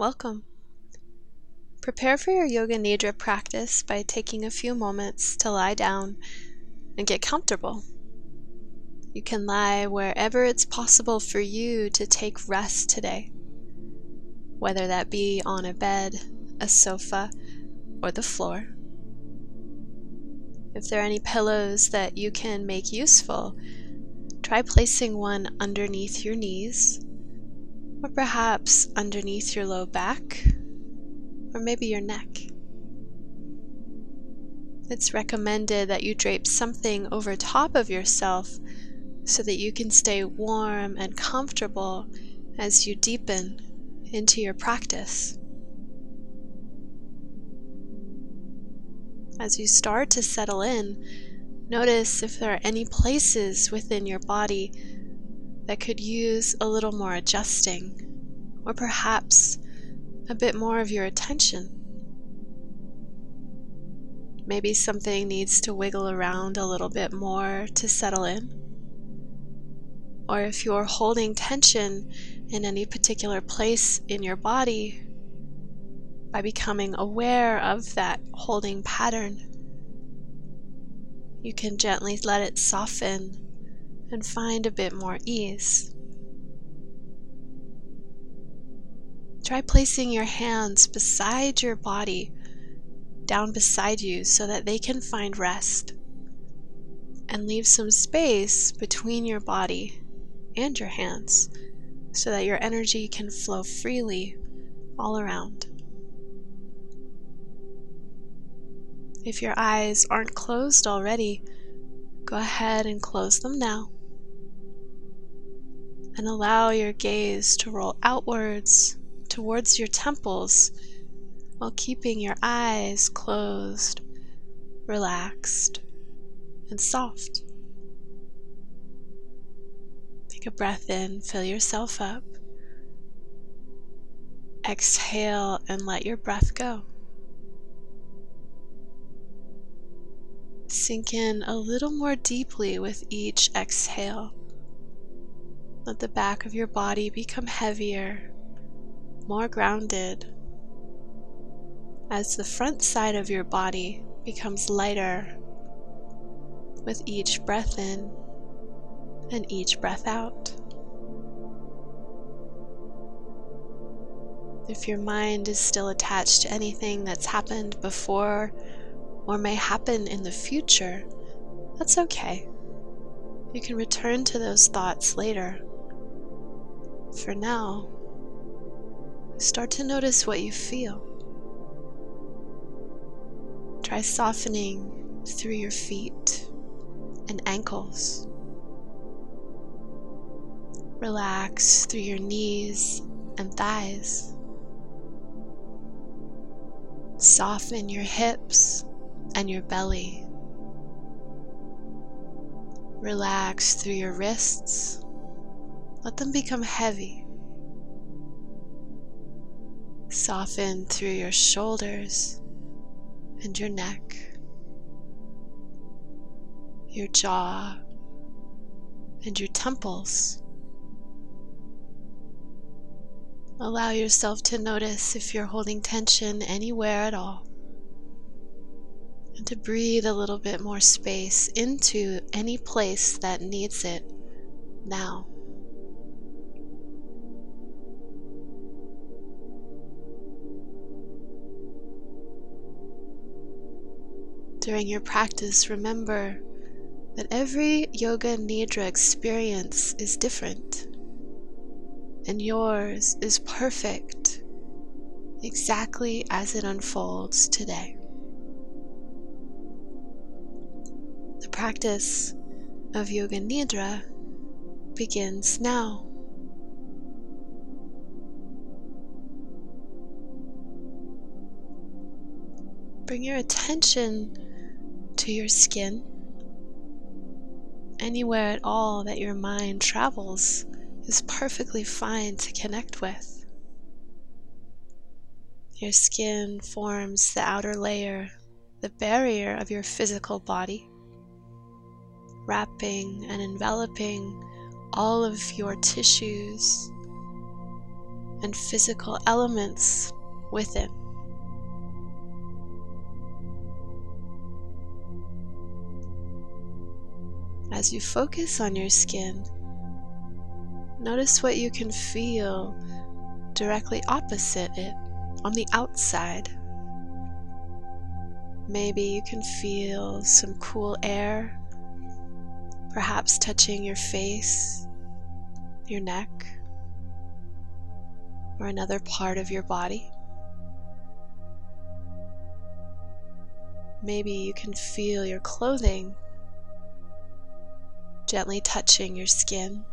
welcome. Prepare for your Yoga Nidra practice by taking a few moments to lie down and get comfortable. You can lie wherever it's possible for you to take rest today, whether that be on a bed, a sofa, or the floor. If there are any pillows that you can make useful, try placing one underneath your knees, or perhaps underneath your low back, or maybe your neck. It's recommended that you drape something over top of yourself so that you can stay warm and comfortable as you deepen into your practice. As you start to settle in, notice if there are any places within your body that could use a little more adjusting, or perhaps a bit more of your attention. Maybe something needs to wiggle around a little bit more to settle in. Or if you're holding tension in any particular place in your body, by becoming aware of that holding pattern, you can gently let it soften and find a bit more ease. Try placing your hands beside your body, down beside you, so that they can find rest. And leave some space between your body and your hands so that your energy can flow freely all around. If your eyes aren't closed already, go ahead and close them now. And allow your gaze to roll outwards towards your temples while keeping your eyes closed, relaxed, and soft. Take a breath in, fill yourself up. Exhale and let your breath go. Sink in a little more deeply with each exhale. Let the back of your body become heavier, more grounded, as the front side of your body becomes lighter with each breath in and each breath out. If your mind is still attached to anything that's happened before or may happen in the future, that's okay. You can return to those thoughts later. For now, start to notice what you feel. Try softening through your feet and ankles. Relax through your knees and thighs. Soften your hips and your belly. Relax through your wrists. Let them become heavy. Soften through your shoulders and your neck, your jaw, and your temples. Allow yourself to notice if you're holding tension anywhere at all and to breathe a little bit more space into any place that needs it now. During your practice, remember that every Yoga Nidra experience is different, and yours is perfect exactly as it unfolds today. The practice of Yoga Nidra begins now. Bring your attention to your skin. Anywhere at all that your mind travels is perfectly fine to connect with. Your skin forms the outer layer, the barrier of your physical body wrapping and enveloping all of your tissues and physical elements within. As you focus on your skin, notice what you can feel directly opposite it on the outside. Maybe you can feel some cool air, perhaps touching your face, your neck, or another part of your body. Maybe you can feel your clothing gently touching your skin.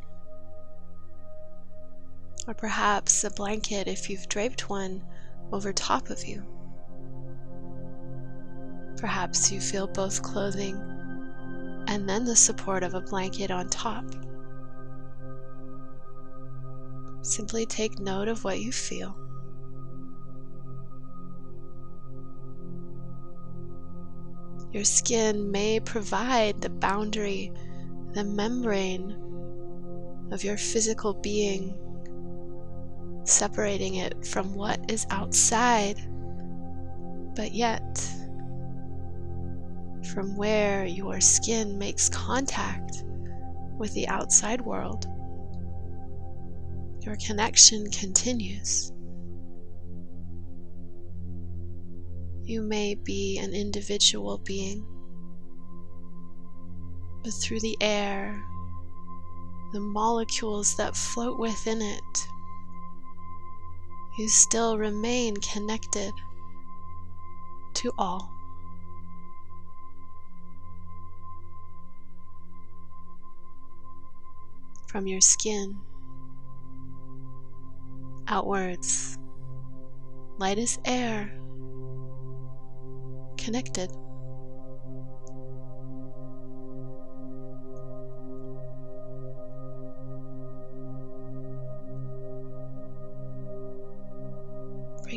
Or perhaps a blanket if you've draped one over top of you. Perhaps you feel both clothing and then the support of a blanket on top. Simply take note of what you feel. Your skin may provide the boundary, the membrane of your physical being, separating it from what is outside, but yet from where your skin makes contact with the outside world, your connection continues. You may be an individual being, but through the air, the molecules that float within it, you still remain connected to all. From your skin outwards, light as air connected.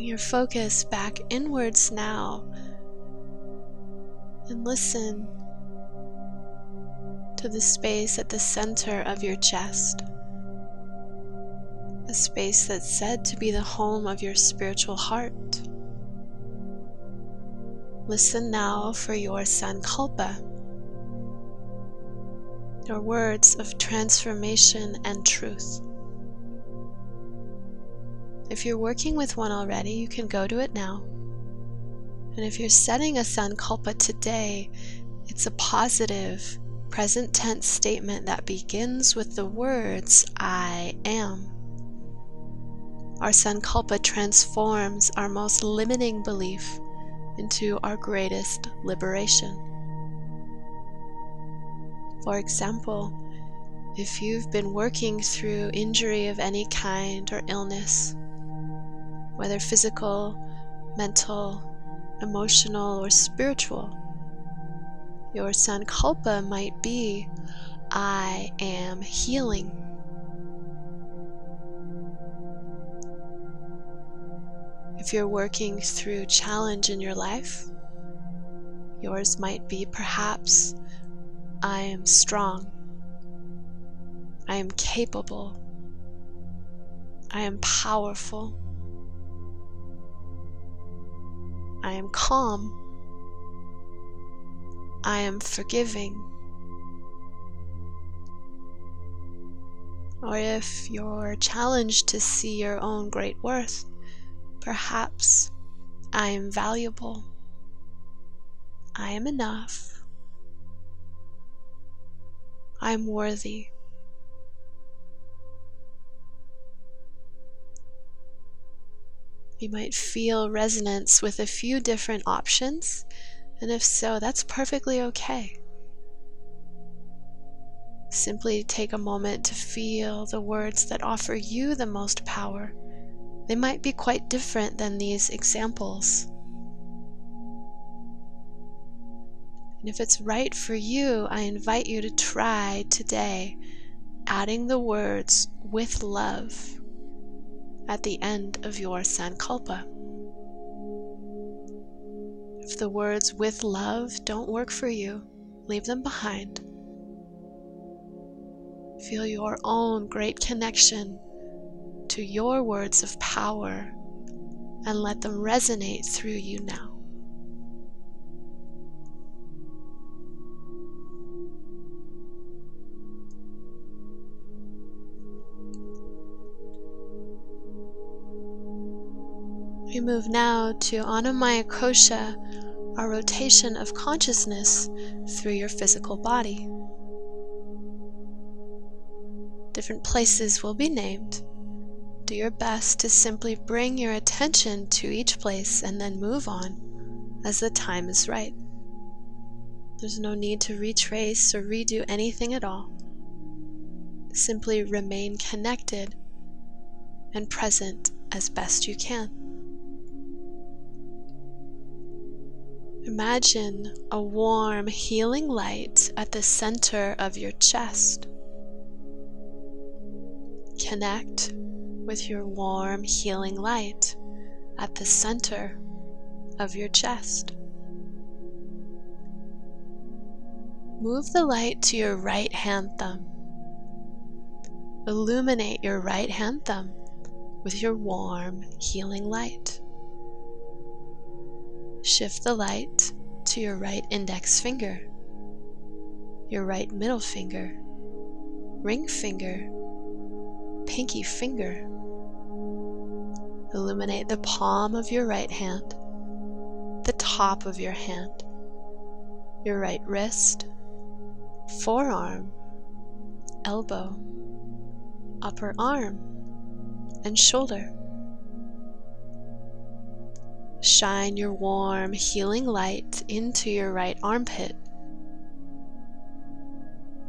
Bring your focus back inwards now and listen to the space at the center of your chest. A space that's said to be the home of your spiritual heart. Listen now for your sankalpa, your words of transformation and truth. If you're working with one already, you can go to it now. And if you're setting a sankalpa today, it's a positive present tense statement that begins with the words I am. Our sankalpa transforms our most limiting belief into our greatest liberation. For example, if you've been working through injury of any kind or illness, whether physical, mental, emotional, or spiritual, your sankalpa might be I am healing. If you're working through challenge in your life, yours might be perhaps I am strong. I am capable. I am powerful. I am calm. I am forgiving. Or if you're challenged to see your own great worth, perhaps I am valuable. I am enough. I am worthy. You might feel resonance with a few different options and if so, that's perfectly okay. Simply take a moment to feel the words that offer you the most power. They might be quite different than these examples. And if it's right for you, I invite you to try today adding the words with love at the end of your Sankalpa. If the words with love don't work for you, leave them behind. Feel your own great connection to your words of power and let them resonate through you now. We move now to Annamaya Kosha, our rotation of consciousness through your physical body. Different places will be named. Do your best to simply bring your attention to each place and then move on as the time is right. There's no need to retrace or redo anything at all. Simply remain connected and present as best you can. Imagine a warm, healing light at the center of your chest. Connect with your warm, healing light at the center of your chest. Move the light to your right hand thumb. Illuminate your right hand thumb with your warm, healing light. Shift the light to your right index finger, your right middle finger, ring finger, pinky finger. Illuminate the palm of your right hand, the top of your hand, your right wrist, forearm, elbow, upper arm, and shoulder. Shine your warm, healing light into your right armpit.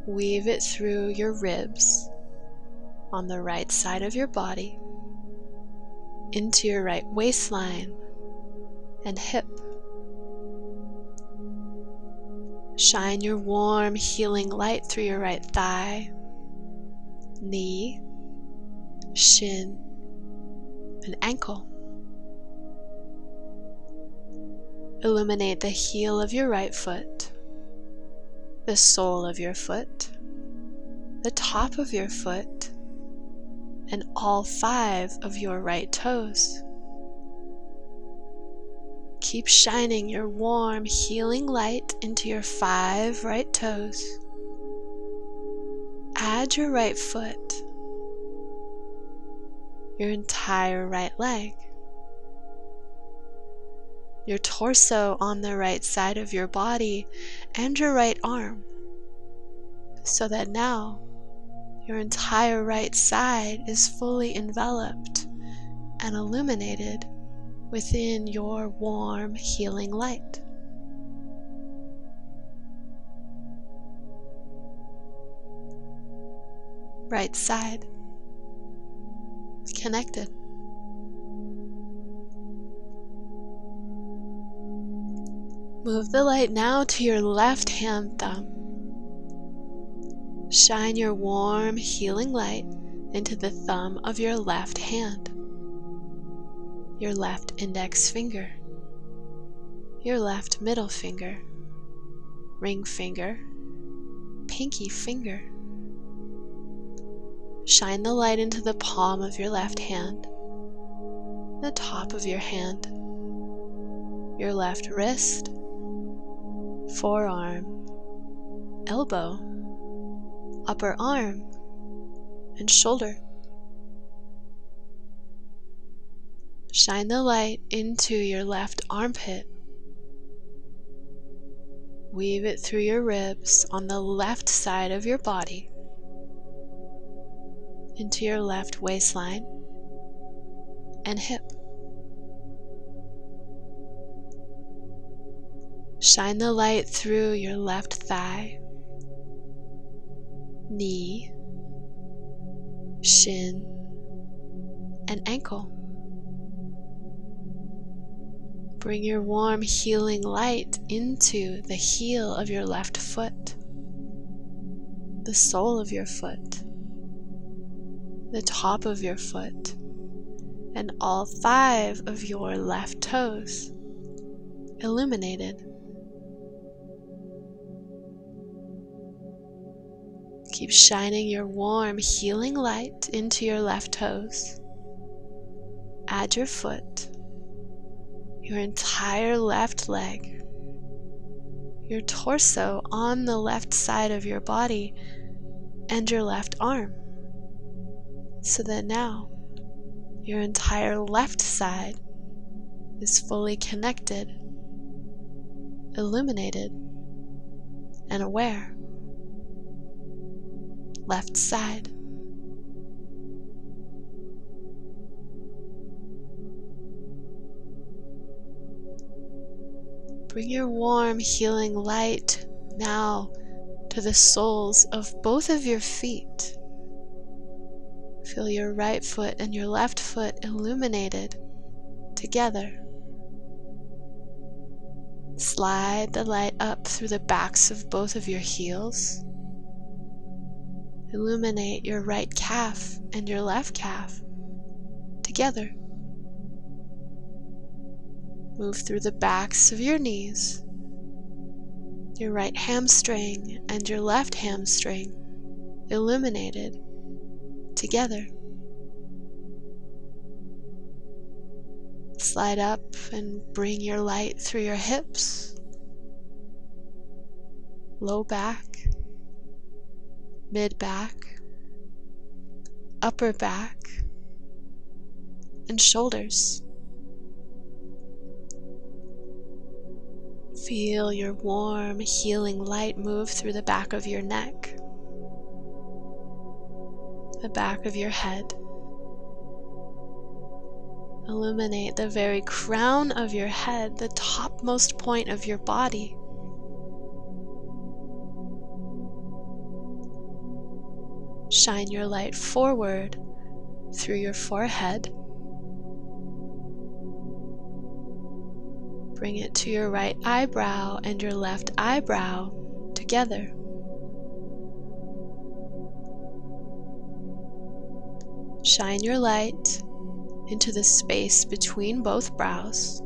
Weave it through your ribs on the right side of your body into your right waistline and hip. Shine your warm, healing light through your right thigh, knee, shin, and ankle. Illuminate the heel of your right foot, the sole of your foot, the top of your foot, and all five of your right toes. Keep shining your warm, healing light into your five right toes. Add your right foot, your entire right leg your torso on the right side of your body, and your right arm. So that now your entire right side is fully enveloped and illuminated within your warm, healing light. Right side connected. Move the light now to your left hand thumb. Shine your warm, healing light into the thumb of your left hand, your left index finger, your left middle finger, ring finger, pinky finger. Shine the light into the palm of your left hand, the top of your hand, your left wrist, forearm, elbow, upper arm, and shoulder. Shine the light into your left armpit. Weave it through your ribs on the left side of your body into your left waistline and hip. Shine the light through your left thigh, knee, shin, and ankle. Bring your warm, healing light into the heel of your left foot, the sole of your foot, the top of your foot, and all five of your left toes illuminated. Keep shining your warm, healing light into your left toes, add your foot, your entire left leg, your torso on the left side of your body, and your left arm. So that now your entire left side is fully connected, illuminated, and aware. Left side. Bring your warm, healing light now to the soles of both of your feet. Feel your right foot and your left foot illuminated together. Slide the light up through the backs of both of your heels. Illuminate your right calf and your left calf together. Move through the backs of your knees, your right hamstring and your left hamstring illuminated together. Slide up and bring your light through your hips, low back, mid back, upper back, and shoulders. Feel your warm, healing light move through the back of your neck, the back of your head. Illuminate the very crown of your head, the topmost point of your body. Shine your light forward through your forehead Bring it to your right eyebrow and your left eyebrow together. Shine your light into the space between both brows,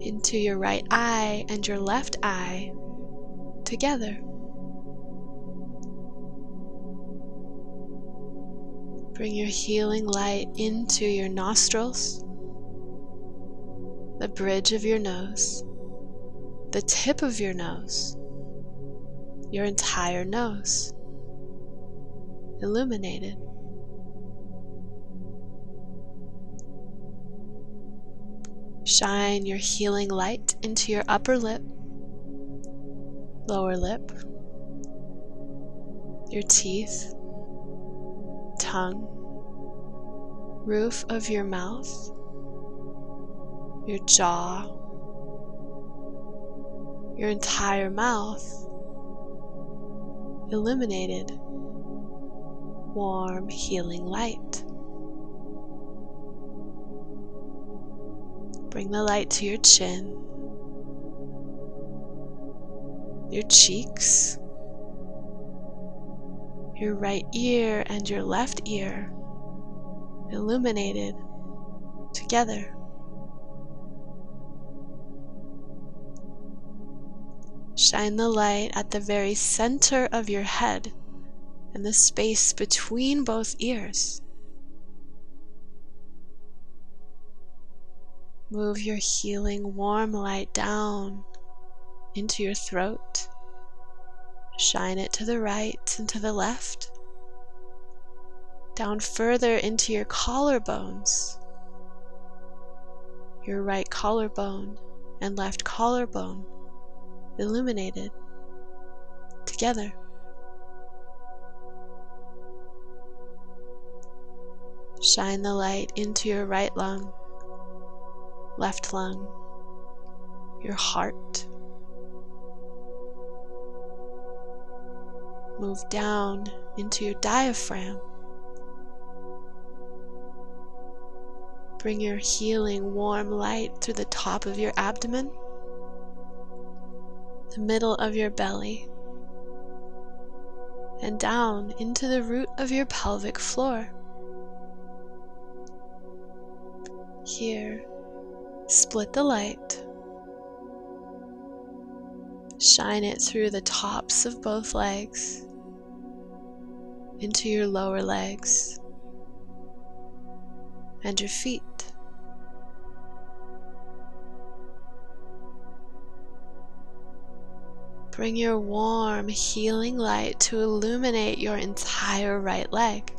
into your right eye and your left eye together. Bring your healing light into your nostrils, the bridge of your nose, the tip of your nose, your entire nose, illuminated. Shine your healing light into your upper lip, lower lip, your teeth, tongue, roof of your mouth, your jaw, your entire mouth illuminated, warm, healing light. Bring the light to your chin, your cheeks, your right ear and your left ear illuminated together. Shine the light at the very center of your head and the space between both ears. Move your healing warm light down into your throat Shine it to the right and to the left. Down further into your collarbones. Your right collarbone and left collarbone illuminated together. Shine the light into your right lung, left lung, your heart, move down into your diaphragm. Bring your healing warm light through the top of your abdomen, the middle of your belly, and down into the root of your pelvic floor. Here, split the light. Shine it through the tops of both legs into your lower legs, and your feet. Bring your warm, healing light to illuminate your entire right leg,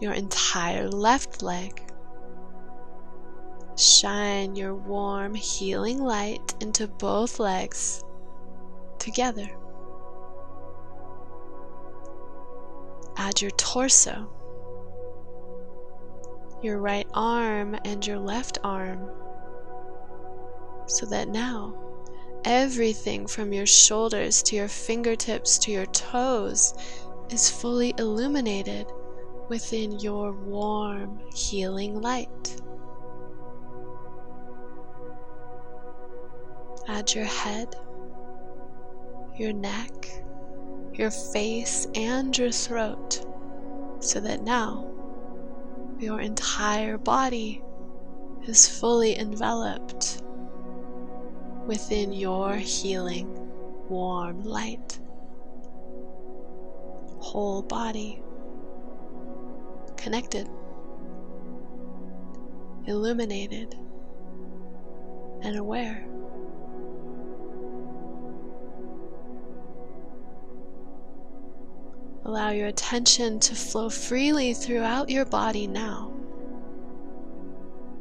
your entire left leg. Shine your warm, healing light into both legs together. Add your torso, your right arm, and your left arm so that now Everything from your shoulders to your fingertips to your toes is fully illuminated within your warm, healing light. Add your head, your neck, your face, and your throat so that now your entire body is fully enveloped within your healing warm light. Whole body connected, illuminated, and aware. Allow your attention to flow freely throughout your body now.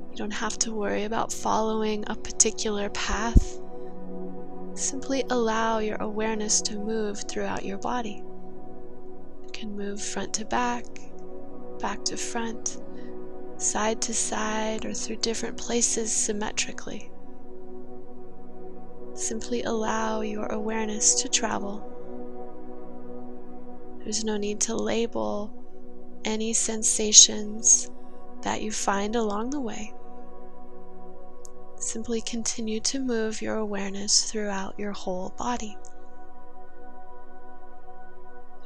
You don't have to worry about following a particular path. Simply allow your awareness to move throughout your body. You can move front to back, back to front, side to side, or through different places symmetrically. Simply allow your awareness to travel. There's no need to label any sensations that you find along the way. Simply continue to move your awareness throughout your whole body.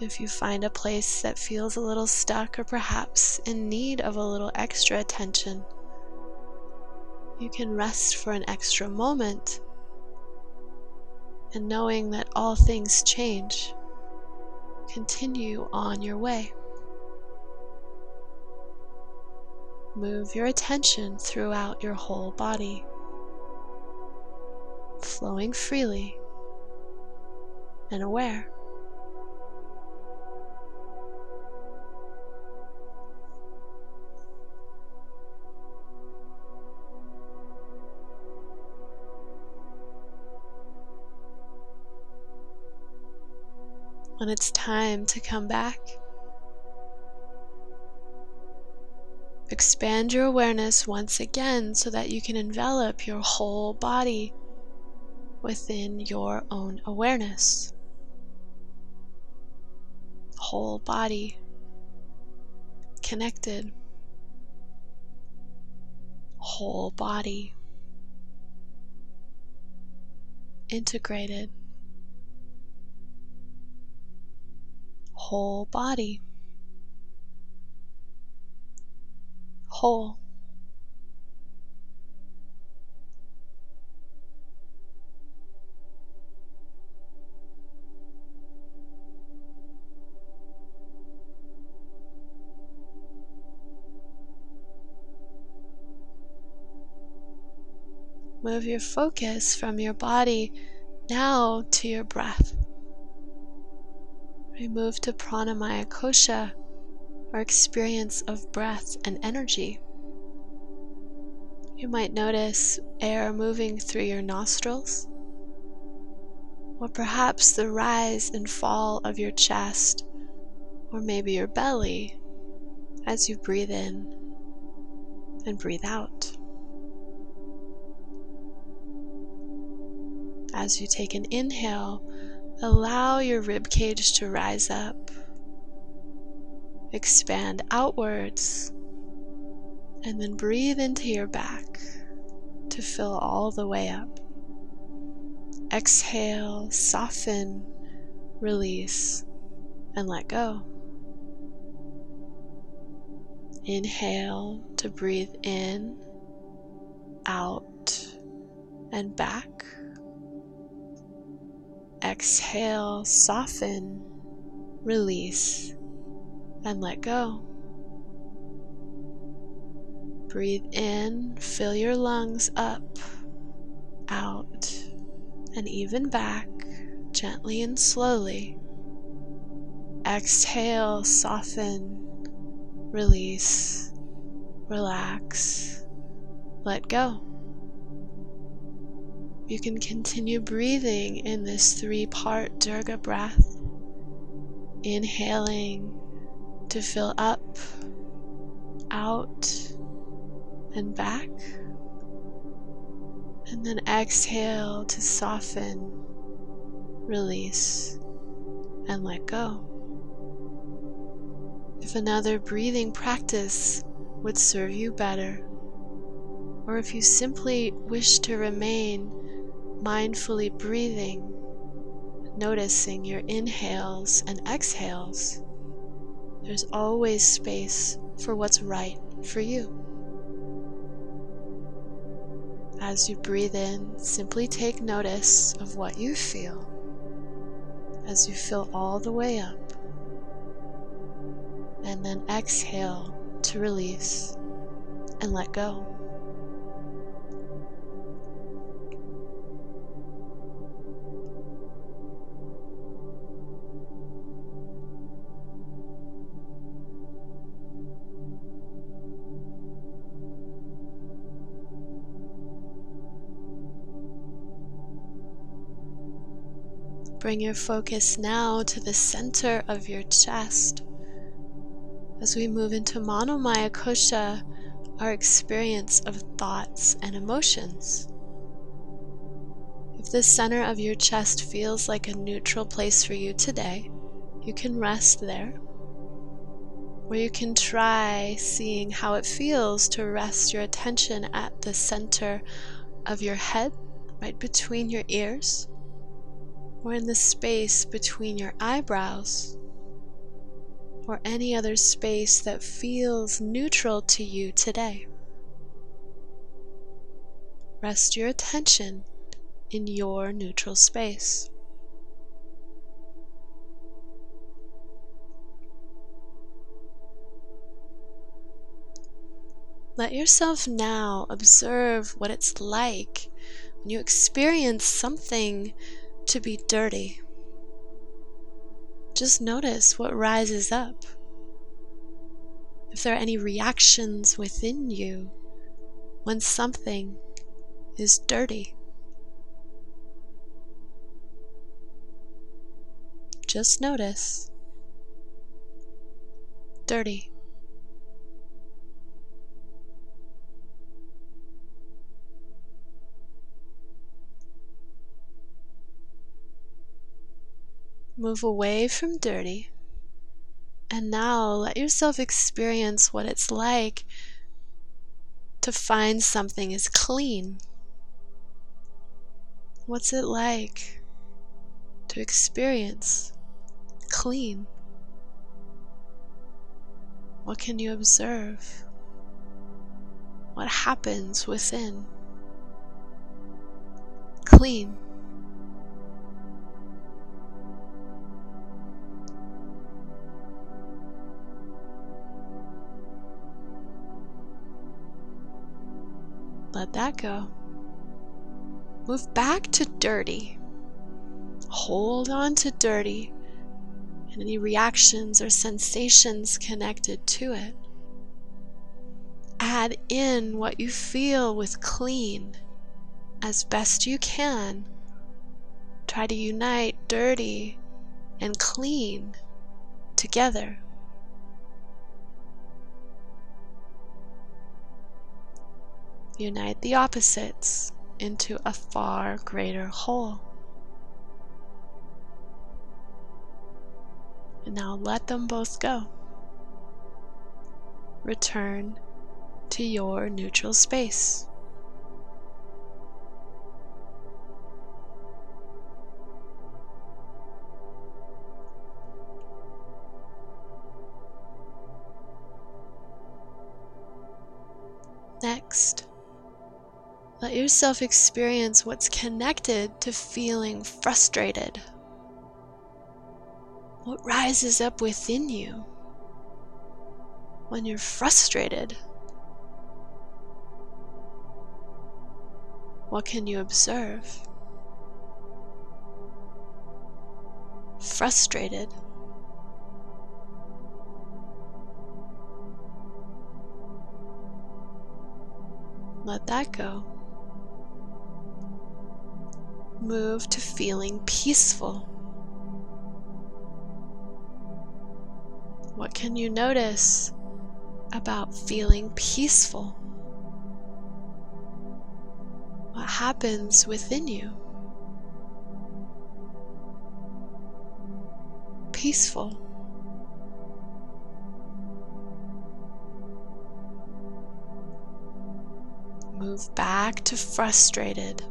If you find a place that feels a little stuck or perhaps in need of a little extra attention, you can rest for an extra moment and knowing that all things change, continue on your way. Move your attention throughout your whole body flowing freely and aware. When it's time to come back, expand your awareness once again so that you can envelop your whole body within your own awareness. Whole body connected, whole body integrated, whole body whole. Move your focus from your body now to your breath. Remove to pranamaya kosha, our experience of breath and energy. You might notice air moving through your nostrils, or perhaps the rise and fall of your chest, or maybe your belly as you breathe in and breathe out. As you take an inhale, allow your rib cage to rise up, expand outwards, and then breathe into your back to fill all the way up. Exhale, soften, release, and let go. Inhale to breathe in, out, and back. Exhale, soften, release, and let go. Breathe in, fill your lungs up, out, and even back, gently and slowly. Exhale, soften, release, relax, let go. You can continue breathing in this three part Dirga breath, inhaling to fill up, out, and back. And then exhale to soften, release, and let go. If another breathing practice would serve you better, or if you simply wish to remain mindfully breathing, noticing your inhales and exhales, there's always space for what's right for you. As you breathe in, simply take notice of what you feel as you fill all the way up. And then exhale to release and let go. Bring your focus now to the center of your chest. As we move into Manomaya Kosha, our experience of thoughts and emotions. If the center of your chest feels like a neutral place for you today, you can rest there. Or you can try seeing how it feels to rest your attention at the center of your head, right between your ears or in the space between your eyebrows, or any other space that feels neutral to you today. Rest your attention in your neutral space. Let yourself now observe what it's like when you experience something to be dirty. Just notice what rises up. If there are any reactions within you when something is dirty. Just notice. Dirty. Move away from dirty. And now let yourself experience what it's like to find something is clean. What's it like to experience clean? What can you observe? What happens within? Clean. Let that go. Move back to dirty. Hold on to dirty and any reactions or sensations connected to it. Add in what you feel with clean as best you can. Try to unite dirty and clean together. Unite the opposites into a far greater whole. And now let them both go. Return to your neutral space. Let yourself experience what's connected to feeling frustrated. What rises up within you when you're frustrated? What can you observe? Frustrated. Let that go. Move to feeling peaceful. What can you notice about feeling peaceful? What happens within you? Peaceful. Move back to frustrated.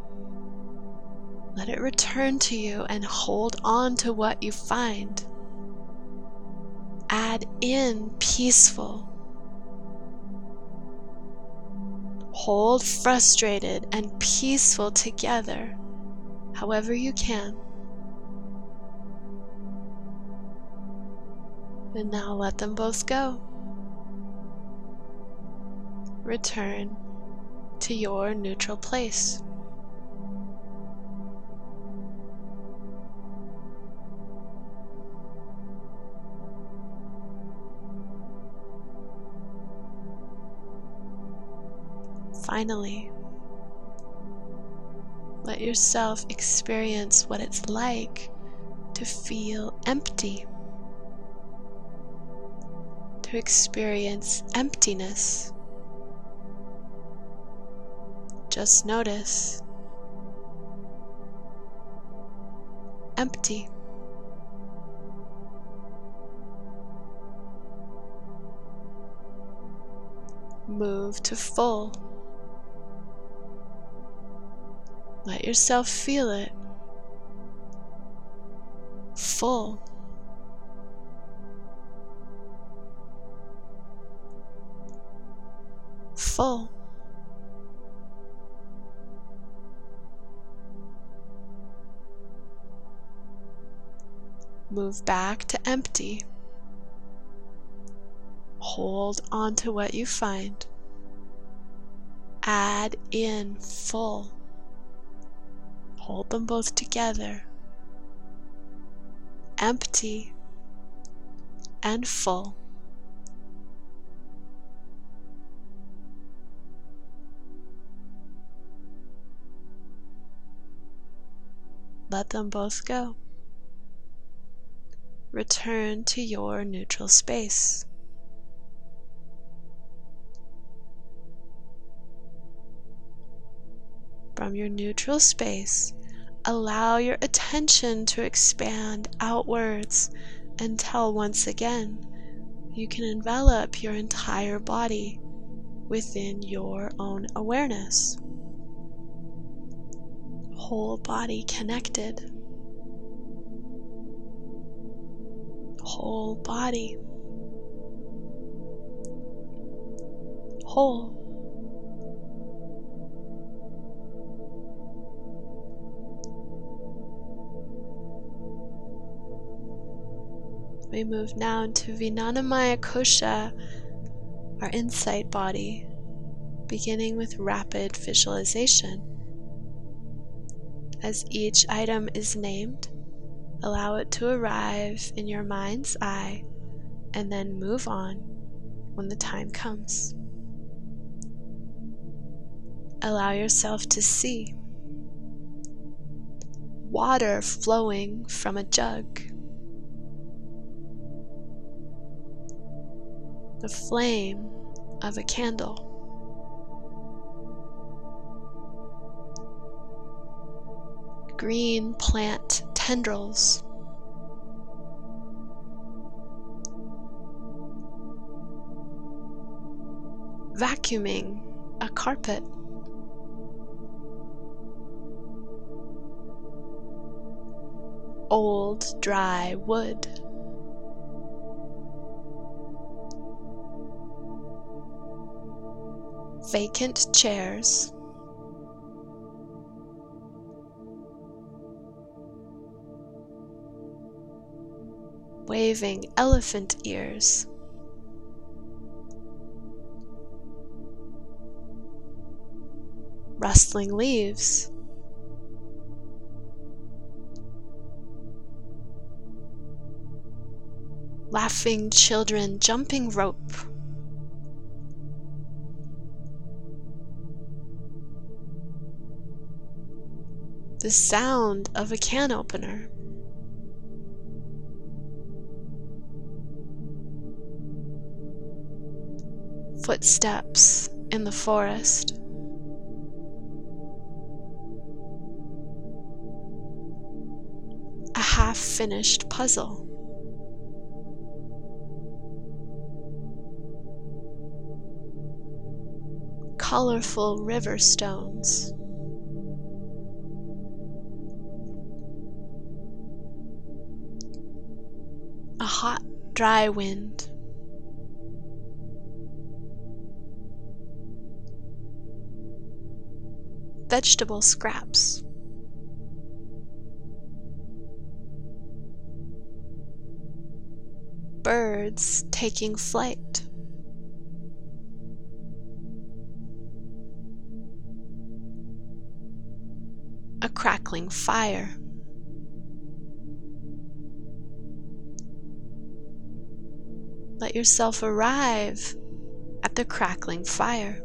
Let it return to you and hold on to what you find. Add in peaceful. Hold frustrated and peaceful together, however you can. And now let them both go. Return to your neutral place. Finally, let yourself experience what it's like to feel empty, to experience emptiness. Just notice empty. Move to full. Let yourself feel it. Full. Full. Move back to empty. Hold on to what you find. Add in full. Hold them both together. Empty and full. Let them both go return to your neutral space. From your neutral space, allow your attention to expand outwards until once again you can envelop your entire body within your own awareness. Whole body connected. whole body. Whole. We move now into Vijnanamaya Kosha, our insight body, beginning with rapid visualization. As each item is named, Allow it to arrive in your mind's eye and then move on when the time comes. Allow yourself to see water flowing from a jug, the flame of a candle. Green plant tendrils. Vacuuming a carpet. Old dry wood. Vacant chairs. waving elephant ears. rustling leaves. Laughing children jumping rope. The sound of a can opener. Footsteps in the forest. A half finished puzzle. Colorful river stones. Dry wind. vegetable scraps. Birds taking flight. A crackling fire. Let yourself arrive at the crackling fire.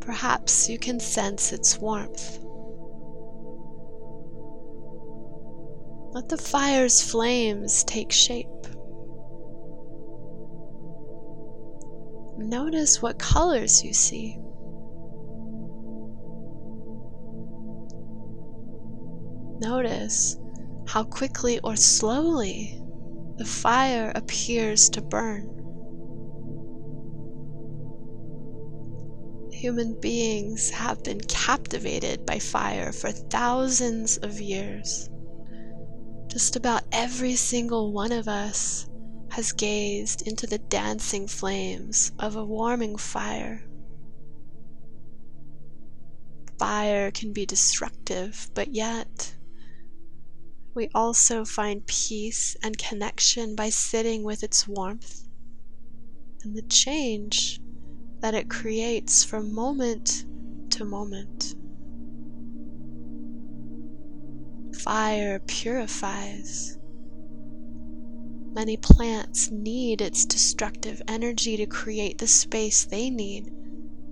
Perhaps you can sense its warmth. Let the fire's flames take shape. Notice what colors you see. Notice how quickly or slowly the fire appears to burn. human beings have been captivated by fire for thousands of years. Just about every single one of us has gazed into the dancing flames of a warming fire. Fire can be destructive, but yet we also find peace and connection by sitting with its warmth and the change that it creates from moment to moment. Fire purifies. Many plants need its destructive energy to create the space they need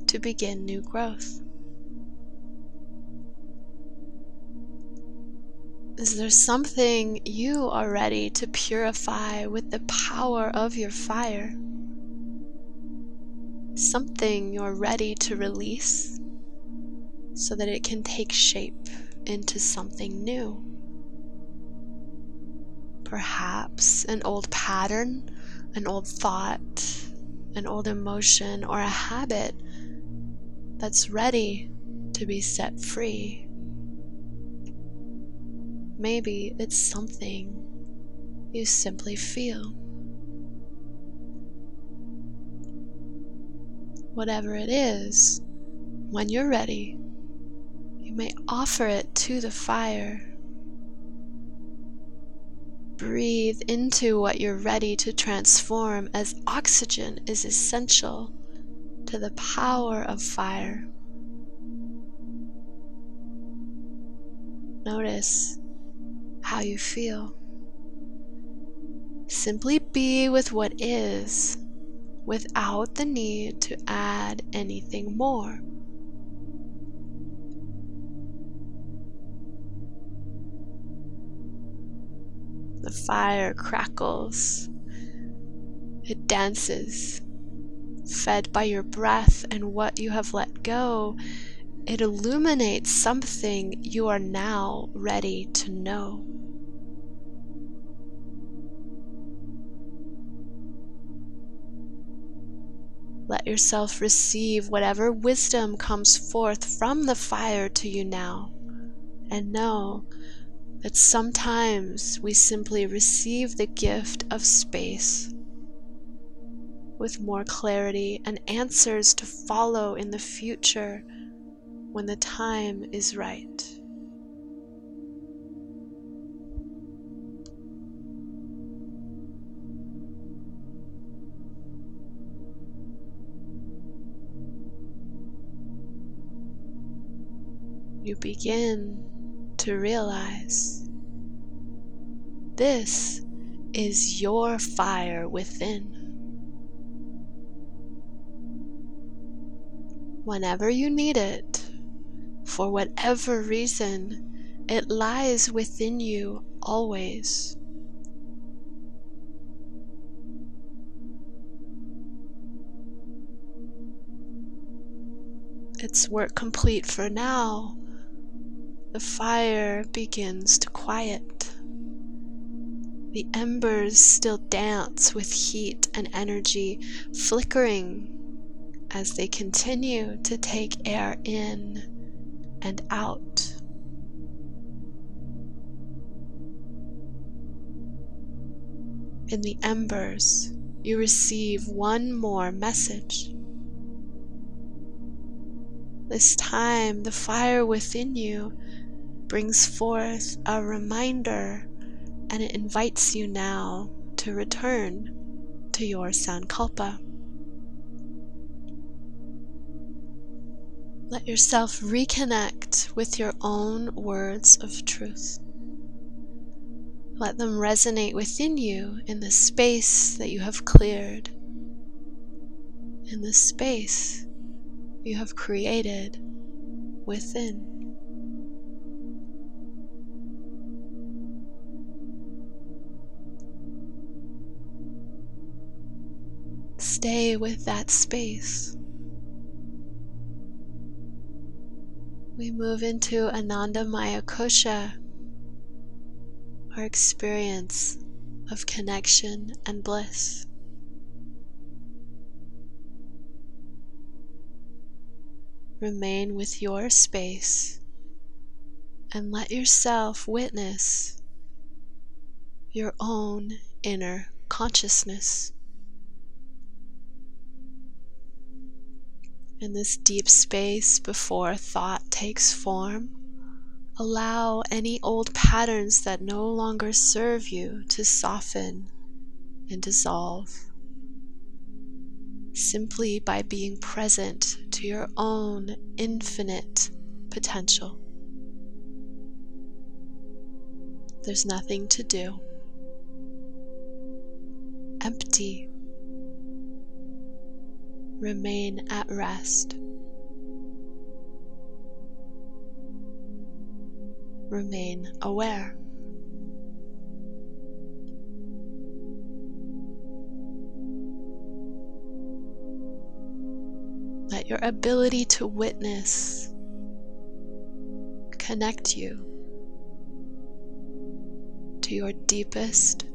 to begin new growth. Is there something you are ready to purify with the power of your fire? something you're ready to release so that it can take shape into something new. Perhaps an old pattern, an old thought, an old emotion, or a habit that's ready to be set free. Maybe it's something you simply feel. whatever it is, when you're ready, you may offer it to the fire. Breathe into what you're ready to transform, as oxygen is essential to the power of fire. Notice how you feel. Simply be with what is without the need to add anything more. The fire crackles, it dances, fed by your breath and what you have let go. It illuminates something you are now ready to know. Let yourself receive whatever wisdom comes forth from the fire to you now. And know that sometimes we simply receive the gift of space with more clarity and answers to follow in the future when the time is right. you begin to realize this is your fire within. Whenever you need it, for whatever reason, it lies within you always. Its work complete for now, the fire begins to quiet. The embers still dance with heat and energy, flickering as they continue to take air in and out. In the embers, you receive one more message. This time, the fire within you brings forth a reminder and it invites you now to return to your Sankalpa. Let yourself reconnect with your own words of truth. Let them resonate within you in the space that you have cleared, in the space you have created within. Stay with that space. We move into Anandamaya Kosha, our experience of connection and bliss. Remain with your space and let yourself witness your own inner consciousness. In this deep space before thought takes form, allow any old patterns that no longer serve you to soften and dissolve simply by being present to your own infinite potential. There's nothing to do. Empty. Remain at rest. Remain aware. Let your ability to witness connect you to your deepest,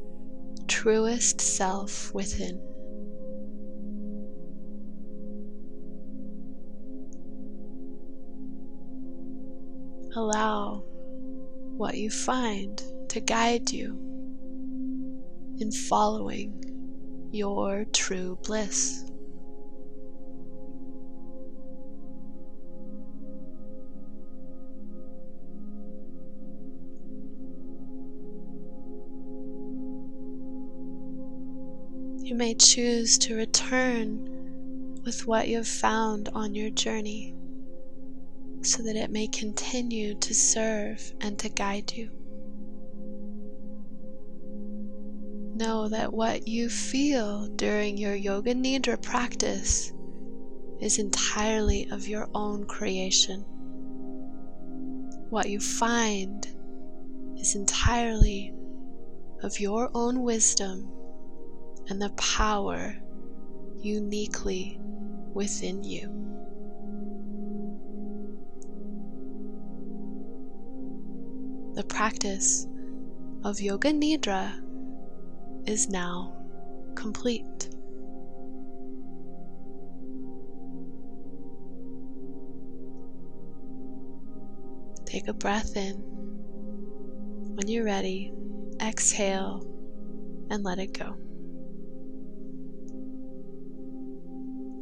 truest self within. Allow what you find to guide you in following your true bliss. You may choose to return with what you've found on your journey so that it may continue to serve and to guide you. Know that what you feel during your Yoga Nidra practice is entirely of your own creation. What you find is entirely of your own wisdom and the power uniquely within you. The practice of Yoga Nidra is now complete. Take a breath in. When you're ready, exhale and let it go.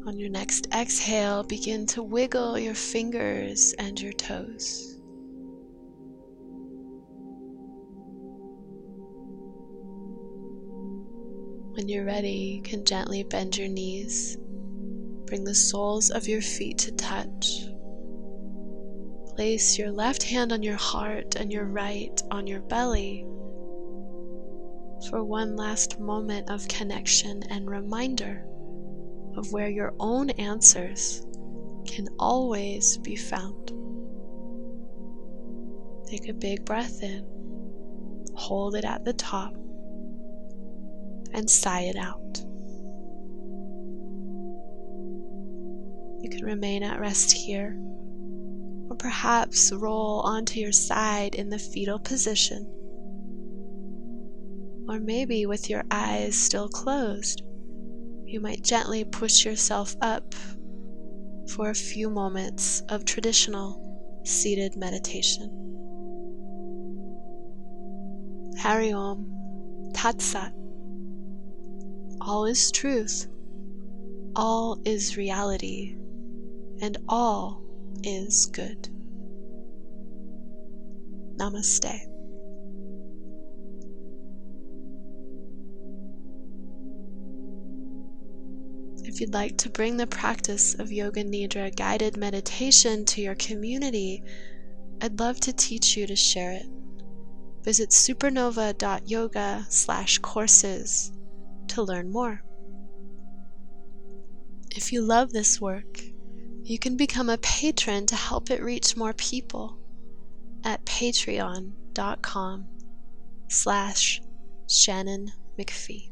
On your next exhale, begin to wiggle your fingers and your toes. When you're ready, you can gently bend your knees. Bring the soles of your feet to touch. place your left hand on your heart and your right on your belly for one last moment of connection and reminder of where your own answers can always be found. Take a big breath in, hold it at the top, and sigh it out. You can remain at rest here, or perhaps roll onto your side in the fetal position. Or maybe with your eyes still closed, you might gently push yourself up for a few moments of traditional seated meditation. Hari Om Tat Sat. All is truth, all is reality, and all is good. Namaste. If you'd like to bring the practice of Yoga Nidra guided meditation to your community, I'd love to teach you to share it. Visit supernova.yoga slash courses to learn more. If you love this work, you can become a patron to help it reach more people at patreon.com slash Shannon McPhee.